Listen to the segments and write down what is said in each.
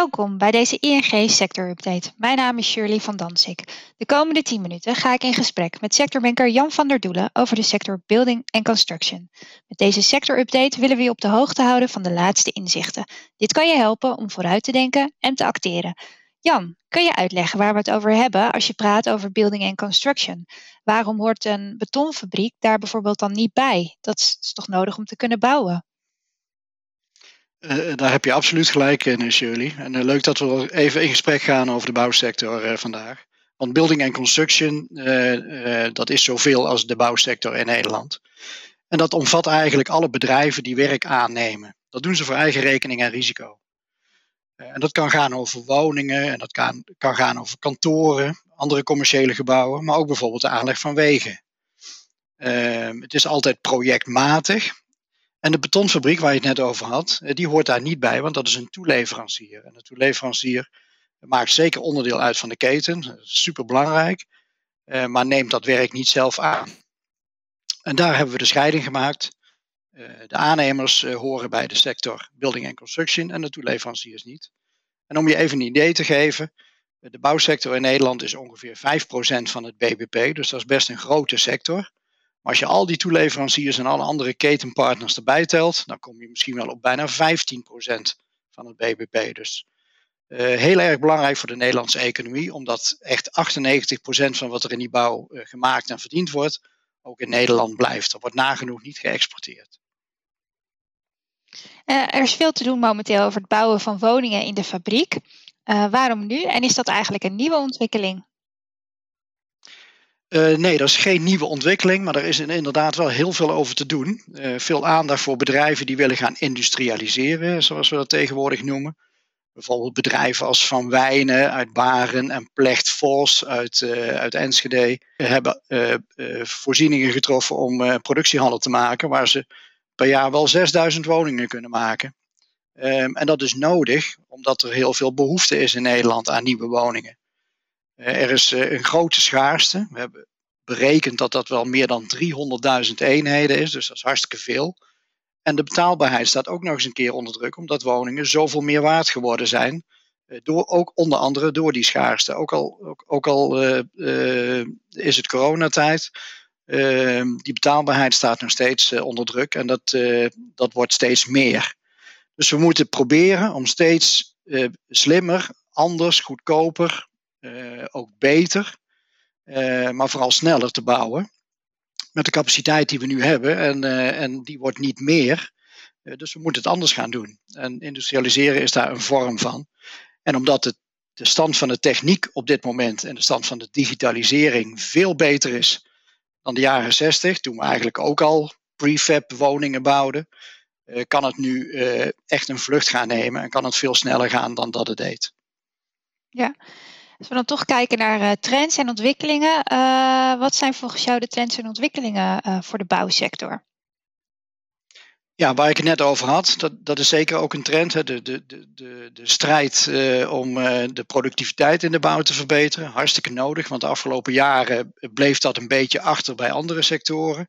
Welkom bij deze ING Sector Update. Mijn naam is Shirley van Dansik. De komende 10 minuten ga ik in gesprek met sectorbanker Jan van der Doelen over de sector Building and Construction. Met deze sector update willen we je op de hoogte houden van de laatste inzichten. Dit kan je helpen om vooruit te denken en te acteren. Jan, kun je uitleggen waar we het over hebben als je praat over building and construction? Waarom hoort een betonfabriek daar bijvoorbeeld dan niet bij? Dat is toch nodig om te kunnen bouwen? Uh, daar heb je absoluut gelijk in, Shirley. En uh, leuk dat we even in gesprek gaan over de bouwsector vandaag. Want building and construction, dat is zoveel als de bouwsector in Nederland. En dat omvat eigenlijk alle bedrijven die werk aannemen. Dat doen ze voor eigen rekening en risico. en dat kan gaan over woningen, en dat kan, kan gaan over kantoren, andere commerciële gebouwen, maar ook bijvoorbeeld de aanleg van wegen. Ehm, het is altijd projectmatig, en de betonfabriek waar je het net over had, eh, die hoort daar niet bij, want dat is een toeleverancier. En de toeleverancier maakt zeker onderdeel uit van de keten, super belangrijk, eh, maar neemt dat werk niet zelf aan. En daar hebben we de scheiding gemaakt. Eh, de aannemers horen bij de sector Building and Construction en de toeleveranciers niet. En om je even een idee te geven, de bouwsector in Nederland is ongeveer 5% van het BBP, dus dat is best een grote sector. Maar als je al die toeleveranciers en alle andere ketenpartners erbij telt, dan kom je misschien wel op bijna 15% van het BBP. Dus uh, heel erg belangrijk voor de Nederlandse economie, omdat echt 98% van wat er in die bouw uh, gemaakt en verdiend wordt, ook in Nederland blijft. Er wordt nagenoeg niet geëxporteerd. Uh, er is veel te doen momenteel over het bouwen van woningen in de fabriek. waarom nu en is dat eigenlijk een nieuwe ontwikkeling? Uh, nee, dat is geen nieuwe ontwikkeling, maar er is inderdaad wel heel veel over te doen. Uh, veel aandacht voor bedrijven die willen gaan industrialiseren, zoals we dat tegenwoordig noemen. Bijvoorbeeld bedrijven als Van Wijnen uit Baren en Vos uit, uh, uit Enschede hebben voorzieningen getroffen om productiehandel te maken, waar ze per jaar wel 6000 woningen kunnen maken. Um, en dat is nodig, omdat er heel veel behoefte is in Nederland aan nieuwe woningen. Eh, er is eh, een grote schaarste. We hebben berekend dat dat wel meer dan 300.000 eenheden is, dus dat is hartstikke veel. En de betaalbaarheid staat ook nog eens een keer onder druk, omdat woningen zoveel meer waard geworden zijn. Eh, door, ook onder andere door die schaarste. Ook al, ook, al is het coronatijd, uh, die betaalbaarheid staat nog steeds onder druk en dat, dat wordt steeds meer. Dus we moeten proberen om steeds slimmer, anders, goedkoper ook beter, eh, maar vooral sneller te bouwen. Met de capaciteit die we nu hebben en, eh, en die wordt niet meer. dus we moeten het anders gaan doen. En industrialiseren is daar een vorm van. En omdat de stand van de techniek op dit moment en de stand van de digitalisering veel beter is dan de jaren 60, toen we eigenlijk ook al prefab woningen bouwden, kan het nu echt een vlucht gaan nemen en kan het veel sneller gaan dan dat het deed. Ja, als we dan toch kijken naar uh, trends en ontwikkelingen, uh, wat zijn volgens jou de trends en ontwikkelingen uh, voor de bouwsector? Ja, waar ik het net over had, dat, dat is zeker ook een trend. Hè. De, de, de, de, de strijd om de productiviteit in de bouw te verbeteren. Hartstikke nodig, want de afgelopen jaren bleef dat een beetje achter bij andere sectoren.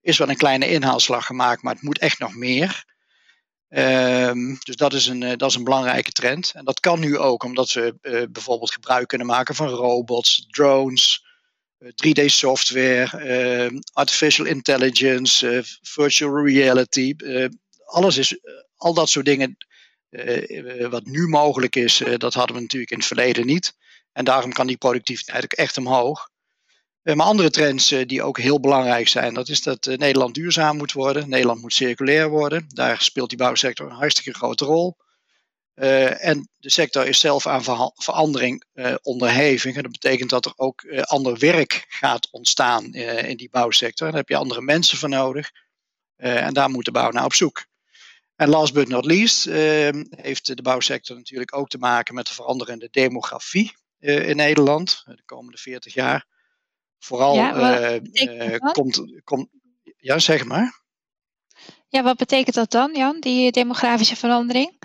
Is wel een kleine inhaalslag gemaakt, maar het moet echt nog meer. Um, dus dat is, een, uh, dat is een belangrijke trend. En dat kan nu ook omdat we uh, bijvoorbeeld gebruik kunnen maken van robots, drones, uh, 3D software, ehm, artificial intelligence, virtual reality. alles is, al dat soort dingen wat nu mogelijk is, dat hadden we natuurlijk in het verleden niet. En daarom kan die productiviteit ook echt omhoog. Eh, maar andere trends eh, die ook heel belangrijk zijn, dat is dat eh, Nederland duurzaam moet worden. Nederland moet circulair worden. Daar speelt die bouwsector een hartstikke grote rol. en de sector is zelf aan verandering onderhevig. En dat betekent dat er ook ander werk gaat ontstaan in die bouwsector. Daar heb je andere mensen voor nodig. en daar moet de bouw naar op zoek. En last but not least heeft de bouwsector natuurlijk ook te maken met de veranderende demografie in Nederland de komende 40 jaar. Vooral ja, uh, komt, komt. Ja, zeg maar. Ja, wat betekent dat dan, Jan, die demografische verandering?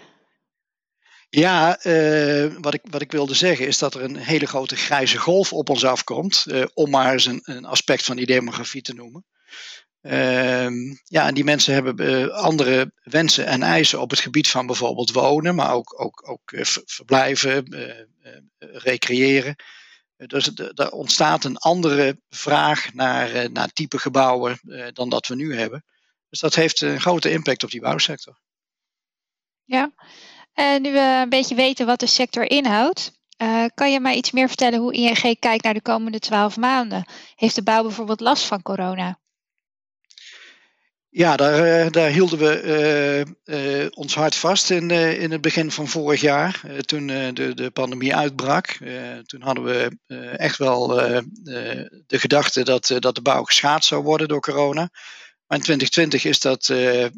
Ja, uh, wat, ik, wat ik wilde zeggen is dat er een hele grote grijze golf op ons afkomt, uh, om maar eens een, een, aspect van die demografie te noemen. Ehm, ja, en die mensen hebben andere wensen en eisen op het gebied van bijvoorbeeld wonen, maar ook, ook, ook verblijven, recreëren. Dus er ontstaat een andere vraag naar, naar type gebouwen dan dat we nu hebben. Dus dat heeft een grote impact op die bouwsector. Ja, en nu we een beetje weten wat de sector inhoudt, uh, kan je mij iets meer vertellen hoe ING kijkt naar de komende twaalf maanden? Heeft de bouw bijvoorbeeld last van corona? Ja, daar, eh, daar hielden we uh, ons hart vast in, in het begin van vorig jaar, toen de, de pandemie uitbrak. toen hadden we echt wel de gedachte dat, dat de bouw geschaad zou worden door corona. Maar in 2020 is dat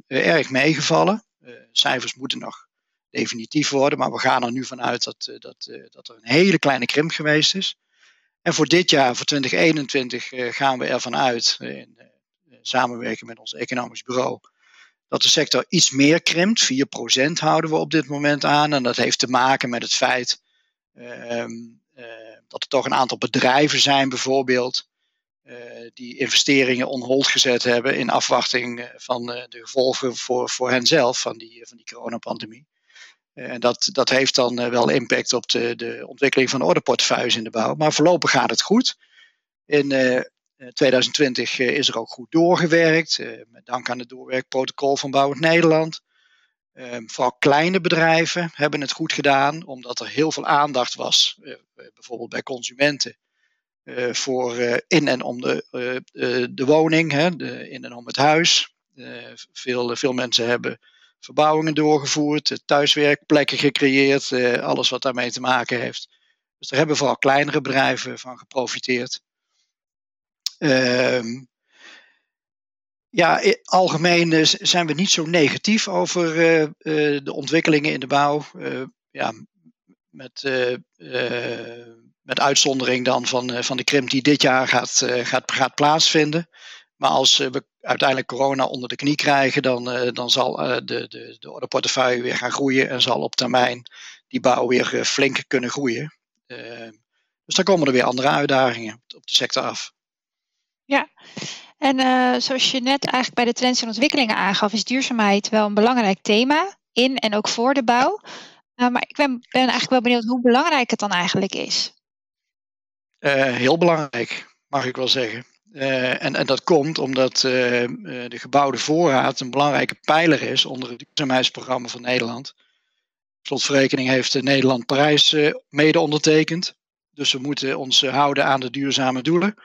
erg meegevallen. cijfers moeten nog definitief worden. Maar we gaan er nu vanuit dat, eh, dat, eh, dat er een hele kleine krimp geweest is. En voor dit jaar, voor 2021, eh, gaan we ervan uit, samenwerking met ons economisch bureau, dat de sector iets meer krimpt. 4% houden we op dit moment aan. En dat heeft te maken met het feit ehm, dat er toch een aantal bedrijven zijn, bijvoorbeeld, die investeringen on hold gezet hebben in afwachting van de gevolgen voor, voor hen zelf van die, van die coronapandemie. En dat, dat heeft dan eh, wel impact op de, de ontwikkeling van ordeportefeuilles in de bouw. Maar voorlopig gaat het goed. In 2020 eh, eh, is er ook goed doorgewerkt, met dank aan het doorwerkprotocol van Bouwend Nederland. Vooral kleine bedrijven hebben het goed gedaan, omdat er heel veel aandacht was, bijvoorbeeld bij consumenten, voor in en om de, de woning, in en om het huis. veel, veel mensen hebben verbouwingen doorgevoerd, thuiswerkplekken gecreëerd, eh, alles wat daarmee te maken heeft. Dus daar hebben vooral kleinere bedrijven van geprofiteerd. Ehm, ja, algemeen eh, zijn we niet zo negatief over eh, de ontwikkelingen in de bouw. ja, met, met uitzondering dan van, van de krimp die dit jaar gaat, gaat, gaat plaatsvinden. Maar als we uiteindelijk corona onder de knie krijgen, dan, dan zal de, de, de ordeportefeuille weer gaan groeien en zal op termijn die bouw weer flink kunnen groeien. dus dan komen er weer andere uitdagingen op de sector af. Ja, en zoals je net eigenlijk bij de trends en ontwikkelingen aangaf, is duurzaamheid wel een belangrijk thema in en ook voor de bouw. maar ik ben, eigenlijk wel benieuwd hoe belangrijk het dan eigenlijk is. heel belangrijk, mag ik wel zeggen. En, en, dat komt omdat de gebouwde voorraad een belangrijke pijler is onder het duurzaamheidsprogramma van Nederland. Slotverrekening heeft Nederland Parijs mede ondertekend. Dus we moeten ons houden aan de duurzame doelen.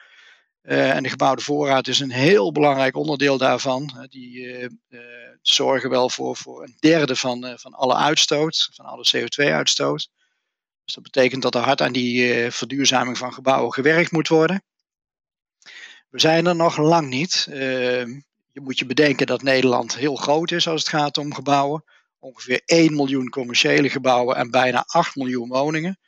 En de gebouwde voorraad is een heel belangrijk onderdeel daarvan. die zorgen wel voor, voor een derde van, van alle uitstoot, van alle CO2-uitstoot. Dus dat betekent dat er hard aan die verduurzaming van gebouwen gewerkt moet worden. We zijn er nog lang niet. Ehm, je moet je bedenken dat Nederland heel groot is als het gaat om gebouwen. Ongeveer 1 miljoen commerciële gebouwen en bijna 8 miljoen woningen.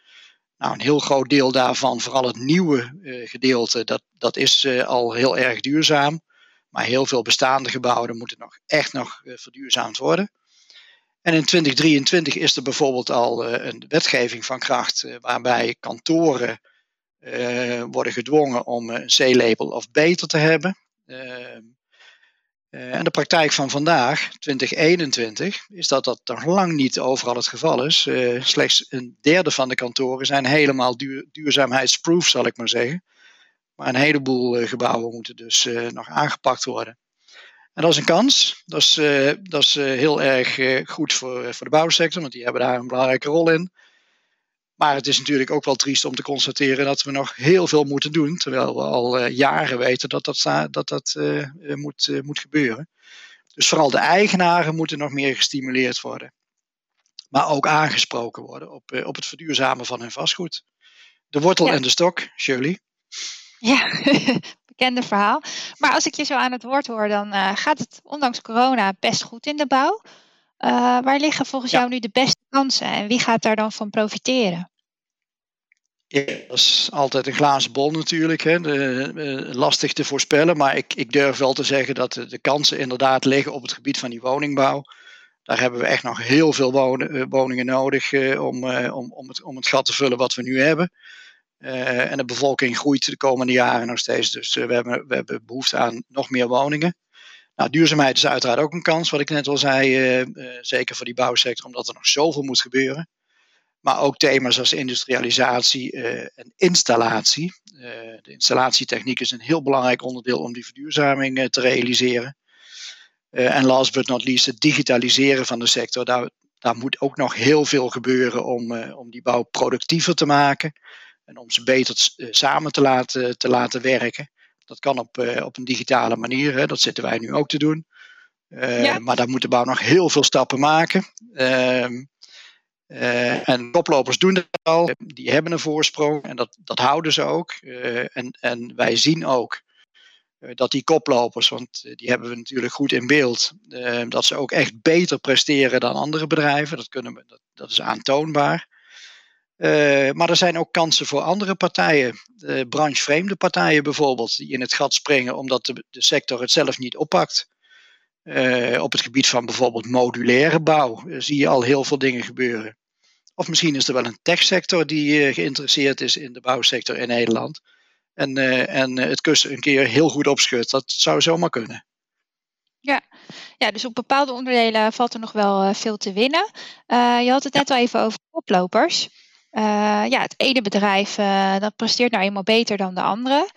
Nou, een heel groot deel daarvan, vooral het nieuwe uh, gedeelte, dat, dat is uh, al heel erg duurzaam. Maar heel veel bestaande gebouwen moeten nog echt nog uh, verduurzaamd worden. En in 2023 is er bijvoorbeeld al een wetgeving van kracht waarbij kantoren worden gedwongen om een C-label of beter te hebben. Uh, en de praktijk van vandaag, 2021, is dat dat nog lang niet overal het geval is. Uh, slechts een derde van de kantoren zijn helemaal duur, duurzaamheidsproof, zal ik maar zeggen. Maar een heleboel gebouwen moeten dus nog aangepakt worden. En dat is een kans. Dat is, dat is heel erg goed voor, voor de bouwsector, want die hebben daar een belangrijke rol in. Maar het is natuurlijk ook wel triest om te constateren dat we nog heel veel moeten doen, terwijl we al uh, jaren weten dat dat, dat, dat uh, moet, uh, moet gebeuren. Dus vooral de eigenaren moeten nog meer gestimuleerd worden. Maar ook aangesproken worden op, op het verduurzamen van hun vastgoed. De wortel en de stok, Shirley. Ja, bekende verhaal. Maar als ik je zo aan het woord hoor, dan gaat het ondanks corona best goed in de bouw. Uh, waar liggen volgens jou nu de beste kansen en wie gaat daar dan van profiteren? Ja, dat is altijd een glazen bol natuurlijk, hè. De, uh, lastig te voorspellen, maar ik, ik durf wel te zeggen dat de, de, kansen inderdaad liggen op het gebied van die woningbouw. Daar hebben we echt nog heel veel wonen, uh, woningen nodig om, om, om, het, om het gat te vullen wat we nu hebben. en de bevolking groeit de komende jaren nog steeds. Dus we, hebben, we hebben behoefte aan nog meer woningen. Nou, duurzaamheid is uiteraard ook een kans, wat ik net al zei, zeker voor die bouwsector, omdat er nog zoveel moet gebeuren. Maar ook thema's als industrialisatie en installatie. de installatietechniek is een heel belangrijk onderdeel om die verduurzaming te realiseren. en last but not least, het digitaliseren van de sector. Daar, daar moet ook nog heel veel gebeuren om, om die bouw productiever te maken. En om ze beter samen te laten, te laten werken. Dat kan op, uh, op een digitale manier. Hè. Dat zitten wij nu ook te doen. Ja. Maar daar moet de bouw nog heel veel stappen maken. Ehm, en koplopers doen dat al. Die hebben een voorsprong en dat, dat houden ze ook. en, en wij zien ook eh, dat die koplopers, want eh, die hebben we natuurlijk goed in beeld, eh, dat ze ook echt beter presteren dan andere bedrijven. Dat, kunnen we, dat, dat is aantoonbaar. Maar er zijn ook kansen voor andere partijen, branchevreemde partijen bijvoorbeeld, die in het gat springen omdat de, de sector het zelf niet oppakt. op het gebied van bijvoorbeeld modulaire bouw zie je al heel veel dingen gebeuren. Of misschien is er wel een techsector die geïnteresseerd is in de bouwsector in Nederland en, uh, en het kussen een keer heel goed opschudt. Dat zou zomaar kunnen. Ja. ja, dus op bepaalde onderdelen valt er nog wel uh, veel te winnen. Uh, je had het net al even over koplopers. Ja, het ene bedrijf dat presteert nou eenmaal beter dan de andere.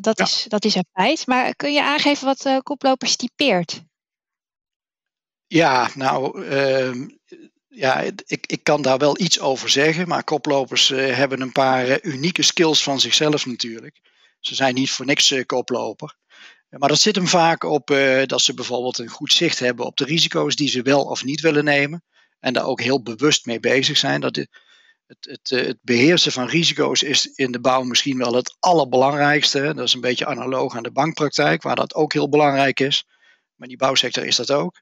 dat, ja. is, dat is een feit. Maar kun je aangeven wat koplopers typeert? Ja, nou, ehm, ja, ik, ik kan daar wel iets over zeggen, maar koplopers uh, hebben een paar uh, unieke skills van zichzelf natuurlijk. Ze zijn niet voor niks uh, koploper. Maar dat zit hem vaak op dat ze bijvoorbeeld een goed zicht hebben op de risico's die ze wel of niet willen nemen. En daar ook heel bewust mee bezig zijn. Dat de, het, het, het, beheersen van risico's is in de bouw misschien wel het allerbelangrijkste. Dat is een beetje analoog aan de bankpraktijk, waar dat ook heel belangrijk is. Maar in die bouwsector is dat ook.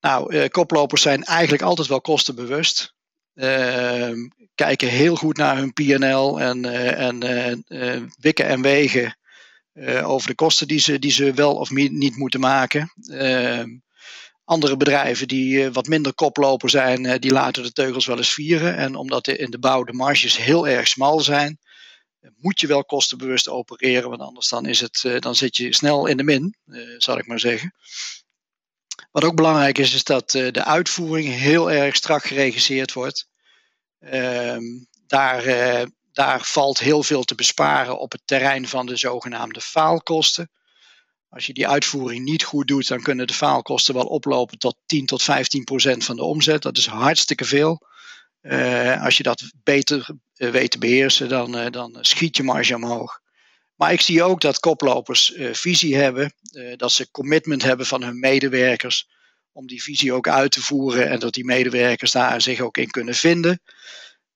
Nou, uh, koplopers zijn eigenlijk altijd wel kostenbewust. Uh, kijken heel goed naar hun PNL en, en uh, wikken en wegen over de kosten die ze, die ze wel of niet moeten maken. Ehm, andere bedrijven die wat minder koploper zijn, die laten de teugels wel eens vieren. En omdat in de bouw de marges heel erg smal zijn, moet je wel kostenbewust opereren. Want anders dan, is het, dan zit je snel in de min, zal ik maar zeggen. Wat ook belangrijk is, is dat de uitvoering heel erg strak geregisseerd wordt. Uh, daar, daar valt heel veel te besparen op het terrein van de zogenaamde faalkosten. Als je die uitvoering niet goed doet, dan kunnen de faalkosten wel oplopen tot 10 tot 15 procent van de omzet. Dat is hartstikke veel. Uh, als je dat beter weet te beheersen, dan, dan schiet je marge omhoog. Maar ik zie ook dat koplopers visie hebben, dat ze commitment hebben van hun medewerkers om die visie ook uit te voeren en dat die medewerkers daar zich ook in kunnen vinden.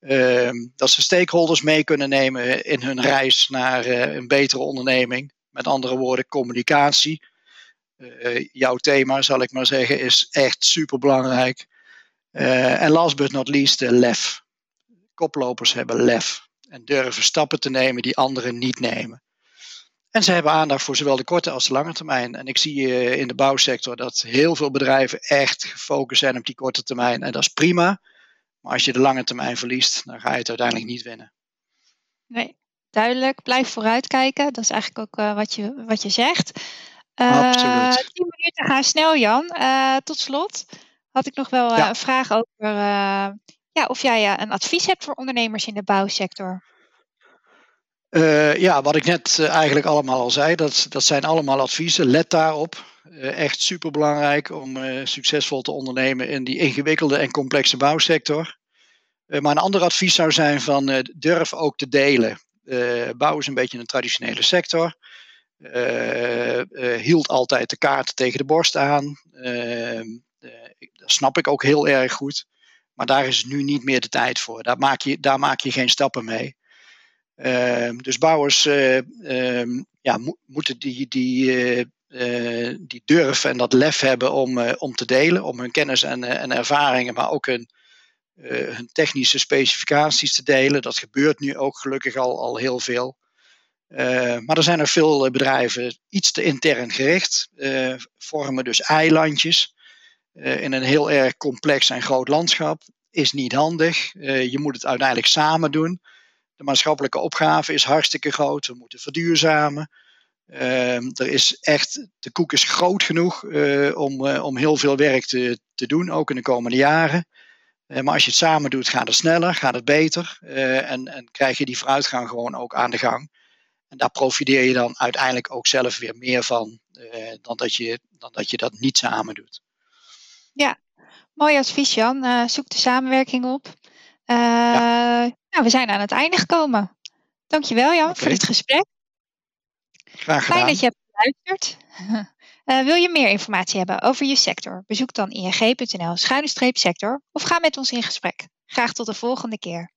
Uh, dat ze stakeholders mee kunnen nemen in hun reis naar een betere onderneming. Met andere woorden, communicatie. jouw thema, zal ik maar zeggen, is echt super belangrijk. en last but not least, lef. Koplopers hebben lef en durven stappen te nemen die anderen niet nemen. En ze hebben aandacht voor zowel de korte als de lange termijn. En ik zie uh, in de bouwsector dat heel veel bedrijven echt gefocust zijn op die korte termijn. En dat is prima. Maar als je de lange termijn verliest, dan ga je het uiteindelijk niet winnen. Nee, duidelijk. Blijf vooruitkijken. Dat is eigenlijk ook uh, wat, je, wat je zegt. Uh, Absoluut. Tien minuten gaan snel, Jan. tot slot had ik nog wel ja. een vraag over ja, of jij een advies hebt voor ondernemers in de bouwsector. Ja, wat ik net eigenlijk allemaal al zei, dat, dat zijn allemaal adviezen. Let daarop. Echt super belangrijk om succesvol te ondernemen in die ingewikkelde en complexe bouwsector. maar een ander advies zou zijn van durf ook te delen. Bouw is een beetje een traditionele sector. hield altijd de kaart tegen de borst aan. dat snap ik ook heel erg goed. Maar daar is nu niet meer de tijd voor. Daar maak je, daar maak je geen stappen mee. Ehm, dus bouwers eh, ehm, ja, moeten die, die, eh, eh, die durf en dat lef hebben om, om te delen, om hun kennis en, en ervaringen, maar ook hun, hun technische specificaties te delen. Dat gebeurt nu ook gelukkig al, al heel veel. maar er zijn er veel bedrijven iets te intern gericht, vormen dus eilandjes in een heel erg complex en groot landschap. Is niet handig. je moet het uiteindelijk samen doen. De maatschappelijke opgave is hartstikke groot. We moeten verduurzamen. Ehm, er is echt, de koek is groot genoeg uh, om, uh, om heel veel werk te, te doen, ook in de komende jaren. Uh, maar als je het samen doet, gaat het sneller, gaat het beter en, en krijg je die vooruitgang gewoon ook aan de gang. En daar profiteer je dan uiteindelijk ook zelf weer meer van dan, dat je, dan dat je dat niet samen doet. Ja, mooi advies Jan. zoek de samenwerking op. Ja. Nou, we zijn aan het einde gekomen. Dankjewel Jan okay. voor dit gesprek. Graag gedaan. Fijn dat je hebt geluisterd. Uh, wil je meer informatie hebben over je sector? Bezoek dan ing.nl schuine sector of ga met ons in gesprek. Graag tot de volgende keer.